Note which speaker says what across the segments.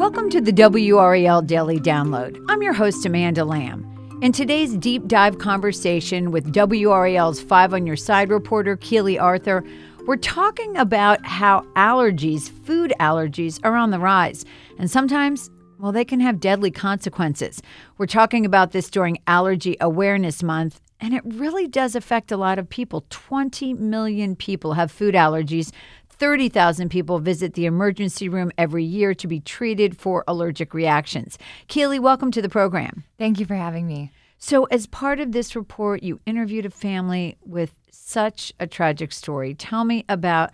Speaker 1: Welcome to the WRAL Daily Download. I'm your host, Amanda Lamb. In today's deep dive conversation with WRAL's Five on Your Side reporter, Keely Arthur, we're talking about how allergies, food allergies, are on the rise. And sometimes, well, they can have deadly consequences. We're talking about this during Allergy Awareness Month, and it really does affect a lot of people. 20 million people have food allergies. 30,000 people visit the emergency room every year to be treated for allergic reactions. Keely, welcome to the program.
Speaker 2: Thank you for having me.
Speaker 1: So, as part of this report, you interviewed a family with such a tragic story. Tell me about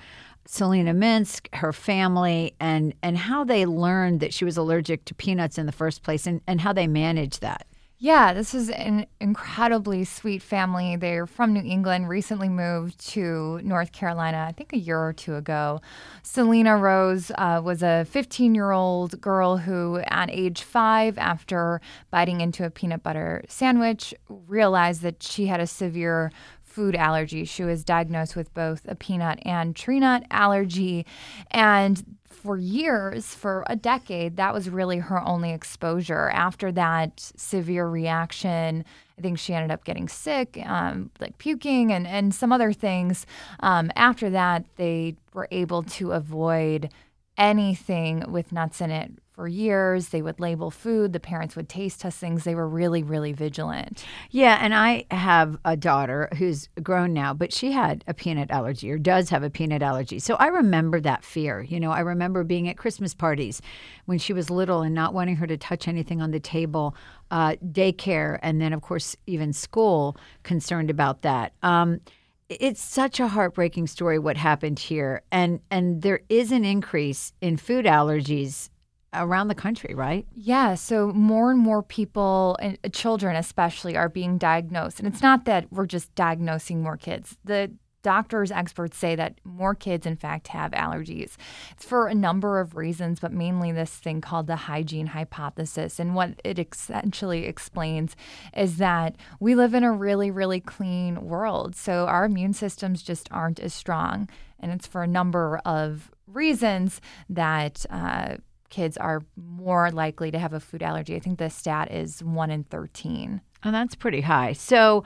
Speaker 1: Selena Minsk, her family, and, and how they learned that she was allergic to peanuts in the first place and, and how they managed that.
Speaker 2: Yeah, this is an incredibly sweet family. They're from New England, recently moved to North Carolina, I think a year or two ago. Selena Rose uh, was a 15 year old girl who, at age five, after biting into a peanut butter sandwich, realized that she had a severe food allergy. She was diagnosed with both a peanut and tree nut allergy. And for years, for a decade, that was really her only exposure. After that severe reaction, I think she ended up getting sick, um, like puking and, and some other things. Um, after that, they were able to avoid anything with nuts in it for years. They would label food. The parents would taste test things. They were really, really vigilant.
Speaker 1: Yeah, and I have a daughter who's grown now, but she had a peanut allergy or does have a peanut allergy. So I remember that fear. You know, I remember being at Christmas parties when she was little and not wanting her to touch anything on the table, uh, daycare, and then, of course, even school, concerned about that. Um, it's such a heartbreaking story what happened here and and there is an increase in food allergies around the country, right?
Speaker 2: Yeah. So more and more people, and children especially, are being diagnosed. And it's not that we're just diagnosing more kids. The doctors, experts say that more kids, in fact, have allergies. It's for a number of reasons, but mainly this thing called the hygiene hypothesis. And what it essentially explains is that we live in a really, really clean world. So our immune systems just aren't as strong. And it's for a number of reasons that. Uh, kids are more likely to have a food allergy. I think the stat is 1 in 13.
Speaker 1: And that's pretty high. So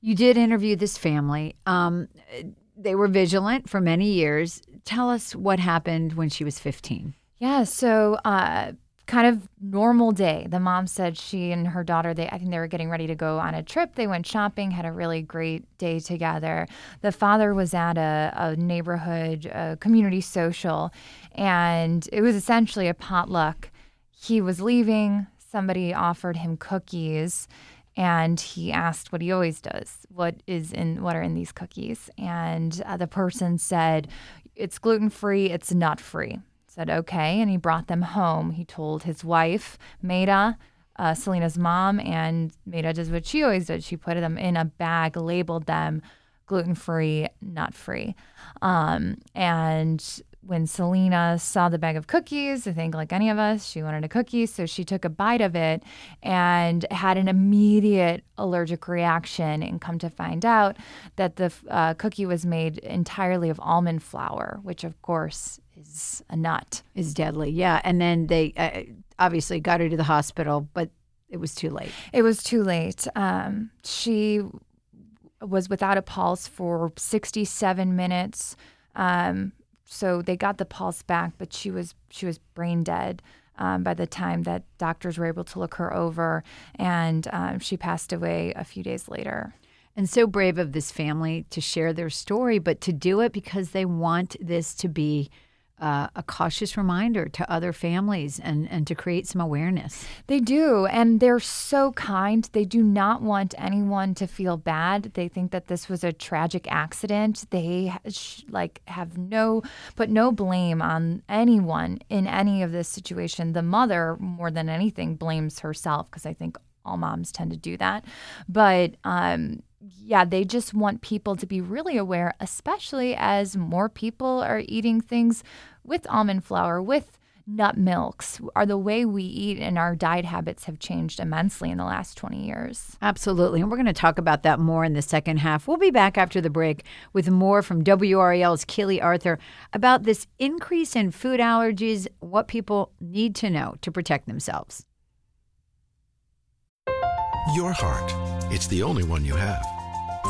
Speaker 1: you did interview this family. Um, they were vigilant for many years. Tell us what happened when she was 15.
Speaker 2: Yeah, so uh, kind of normal day. The mom said she and her daughter, they I think they were getting ready to go on a trip. They went shopping, had a really great day together. The father was at a, a neighborhood a community social, and it was essentially a potluck. He was leaving. Somebody offered him cookies and he asked what he always does what is in what are in these cookies and uh, the person said it's gluten free it's nut free said, okay. And he brought them home. He told his wife, Maida, uh, Selena's mom, and Maida does what she always did. She put them in a bag, labeled them gluten free, nut free. Um, and when Selena saw the bag of cookies, I think like any of us, she wanted a cookie. So she took a bite of it and had an immediate allergic reaction. And come to find out that the uh, cookie was made entirely of almond flour, which of course is a nut.
Speaker 1: Is deadly, yeah. And then they uh, obviously got her to the hospital, but it was too late.
Speaker 2: It was too late. Um, she was without a pulse for 67 minutes. Um, so they got the pulse back, but she was she was brain dead. Um, by the time that doctors were able to look her over, and um, she passed away a few days later.
Speaker 1: And so brave of this family to share their story, but to do it because they want this to be uh, a cautious reminder to other families and, and to create some awareness.
Speaker 2: They do, and they're so kind. They do not want anyone to feel bad. They think that this was a tragic accident. They sh- like have no put no blame on anyone in any of this situation. The mother, more than anything, blames herself because I think all moms tend to do that. But um, yeah, they just want people to be really aware, especially as more people are eating things with almond flour, with nut milks, are the way we eat and our diet habits have changed immensely in the last 20 years.
Speaker 1: Absolutely. And we're going to talk about that more in the second half. We'll be back after the break with more from WRAL's Keely Arthur about this increase in food allergies, what people need to know to protect themselves.
Speaker 3: Your heart. It's the only one you have.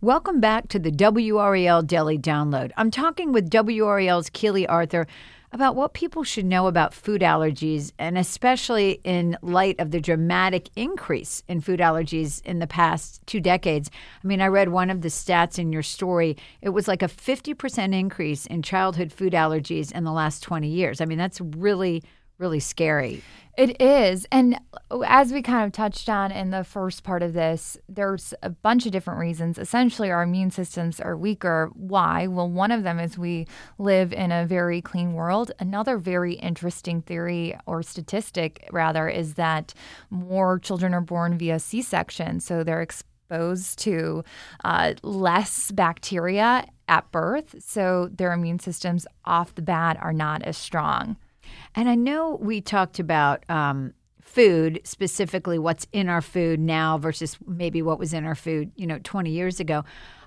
Speaker 1: Welcome back to the WRAL Daily Download. I'm talking with WRAL's Keely Arthur about what people should know about food allergies, and especially in light of the dramatic increase in food allergies in the past two decades. I mean, I read one of the stats in your story. It was like a 50% increase in childhood food allergies in the last 20 years. I mean, that's really, really scary.
Speaker 2: It is. And as we kind of touched on in the first part of this, there's a bunch of different reasons. Essentially, our immune systems are weaker. Why? Well, one of them is we live in a very clean world. Another very interesting theory or statistic, rather, is that more children are born via C section. So they're exposed to uh, less bacteria at birth. So their immune systems off the bat are not as strong.
Speaker 1: And I know we talked about um, food, specifically what's in our food now versus maybe what was in our food, you know, 20 years ago.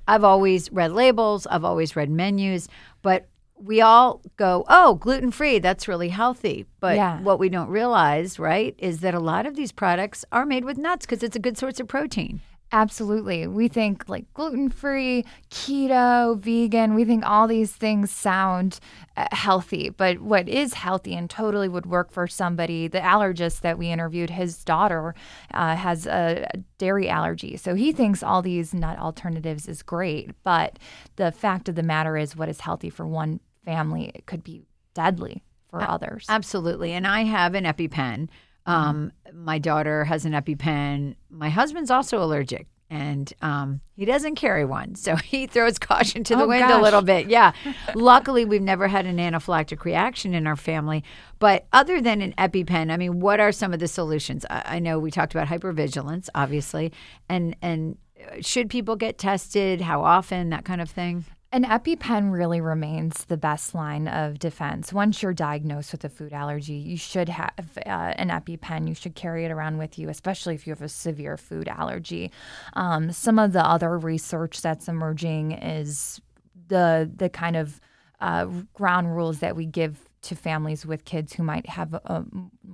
Speaker 1: I've always read labels, I've always read menus, but we all go, oh, gluten free, that's really healthy. But
Speaker 2: Yeah.
Speaker 1: what we don't realize, right, is that a lot of these products are made with nuts because it's a good source of protein.
Speaker 2: Absolutely. We think like gluten free, keto, vegan, we think all these things sound uh, healthy. But what is healthy and totally would work for somebody, the allergist that we interviewed, his daughter uh, has a dairy allergy. So he thinks all these nut alternatives is great. But the fact of the matter is, what is healthy for one family, it could be deadly for others.
Speaker 1: Absolutely. And I have an EpiPen. Um, my daughter has an EpiPen. My husband's also allergic. And um, he doesn't carry one, so he throws caution to the
Speaker 2: Oh,
Speaker 1: wind a little bit. Yeah, luckily we've never had an anaphylactic reaction in our family. But other than an EpiPen, I mean, what are some of the solutions? I, I know we talked about hypervigilance, obviously, and and uh, should people get tested? How often? That kind of thing.
Speaker 2: An EpiPen really remains the best line of defense. Once you're diagnosed with a food allergy, you should have uh, an EpiPen. You should carry it around with you, especially if you have a severe food allergy. Um, some of the other research that's emerging is the the kind of uh, ground rules that we give to families with kids who might have a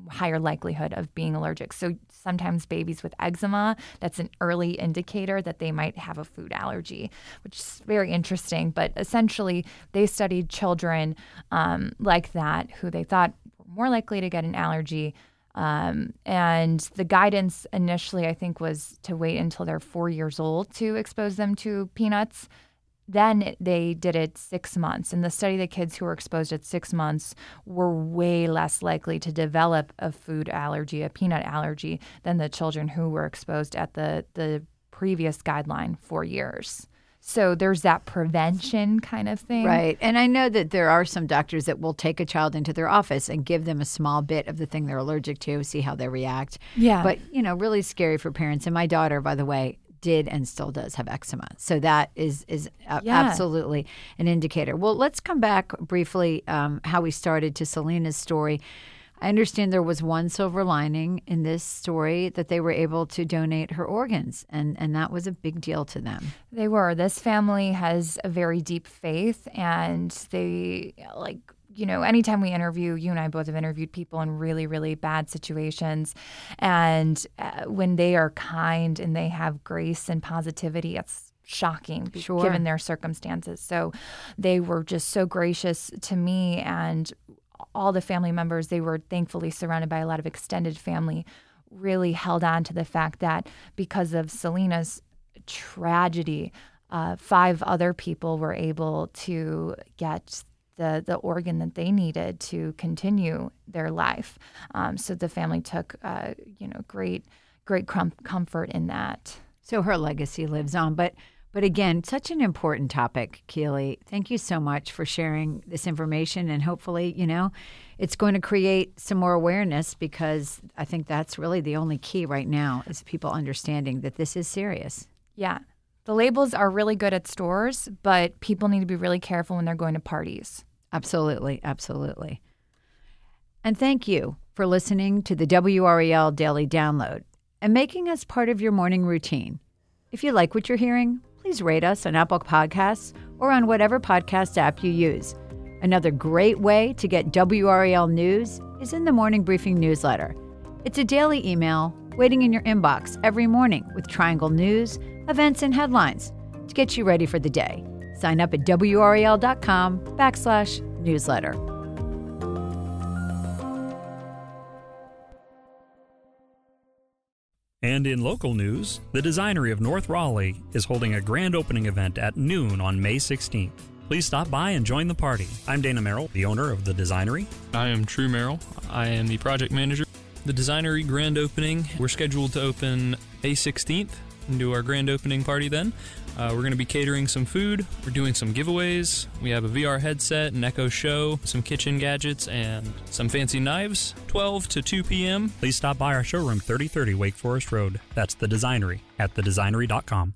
Speaker 2: higher likelihood of being allergic. So sometimes babies with eczema, that's an early indicator that they might have a food allergy, which is very interesting. But essentially, they studied children um, like that who they thought were more likely to get an allergy. Um, and the guidance initially, I think, was to wait until they're four years old to expose them to peanuts then they did it six months. In the study, the kids who were exposed at six months were way less likely to develop a food allergy, a peanut allergy, than the children who were exposed at the, the previous guideline, four years. So there's that prevention kind of thing.
Speaker 1: Right. And I know that there are some doctors that will take a child into their office and give them a small bit of the thing they're allergic to, see how they react.
Speaker 2: Yeah.
Speaker 1: But, you know, really scary for parents. And my daughter, by the way, did and still does have eczema. So that is is a-
Speaker 2: Yeah.
Speaker 1: absolutely an indicator. Well, let's come back briefly um, how we started to Selena's story. I understand there was one silver lining in this story that they were able to donate her organs, and, and that was a big deal to them.
Speaker 2: They were. This family has a very deep faith, and they like you know, anytime we interview, you and I both have interviewed people in really, really bad situations. And uh, when they are kind and they have grace and positivity, it's shocking
Speaker 1: Sure.
Speaker 2: given their circumstances. So they were just so gracious to me and all the family members. They were thankfully surrounded by a lot of extended family, really held on to the fact that because of Selena's tragedy, uh, five other people were able to get the the organ that they needed to continue their life. Um, so the family took, uh, you know, great great com- comfort in that.
Speaker 1: So her legacy lives on. But but again, such an important topic, Keely. Thank you so much for sharing this information and hopefully, you know, it's going to create some more awareness because I think that's really the only key right now is people understanding that this is serious.
Speaker 2: Yeah. The labels are really good at stores, but people need to be really careful when they're going to parties.
Speaker 1: Absolutely, absolutely. And thank you for listening to the WRAL Daily Download and making us part of your morning routine. If you like what you're hearing, please rate us on Apple Podcasts or on whatever podcast app you use. Another great way to get WRAL news is in the Morning Briefing newsletter. It's a daily email waiting in your inbox every morning with Triangle news, events, and headlines to get you ready for the day. Sign up at WRAL.com backslash newsletter.
Speaker 4: And in local news, the Designery of North Raleigh is holding a grand opening event at noon on May 16th. Please stop by and join the party. I'm Dana Merrill, the owner of the Designery.
Speaker 5: I am True Merrill. I am the project manager. The Designery grand opening, we're scheduled to open May 16th do our grand opening party then. Uh, we're going to be catering some food. We're doing some giveaways. We have a VR headset, an Echo Show, some kitchen gadgets, and some fancy knives. 12 to 2 p.m.
Speaker 4: Please stop by our showroom 3030 Wake Forest Road. That's the Designery at thedesignery.com.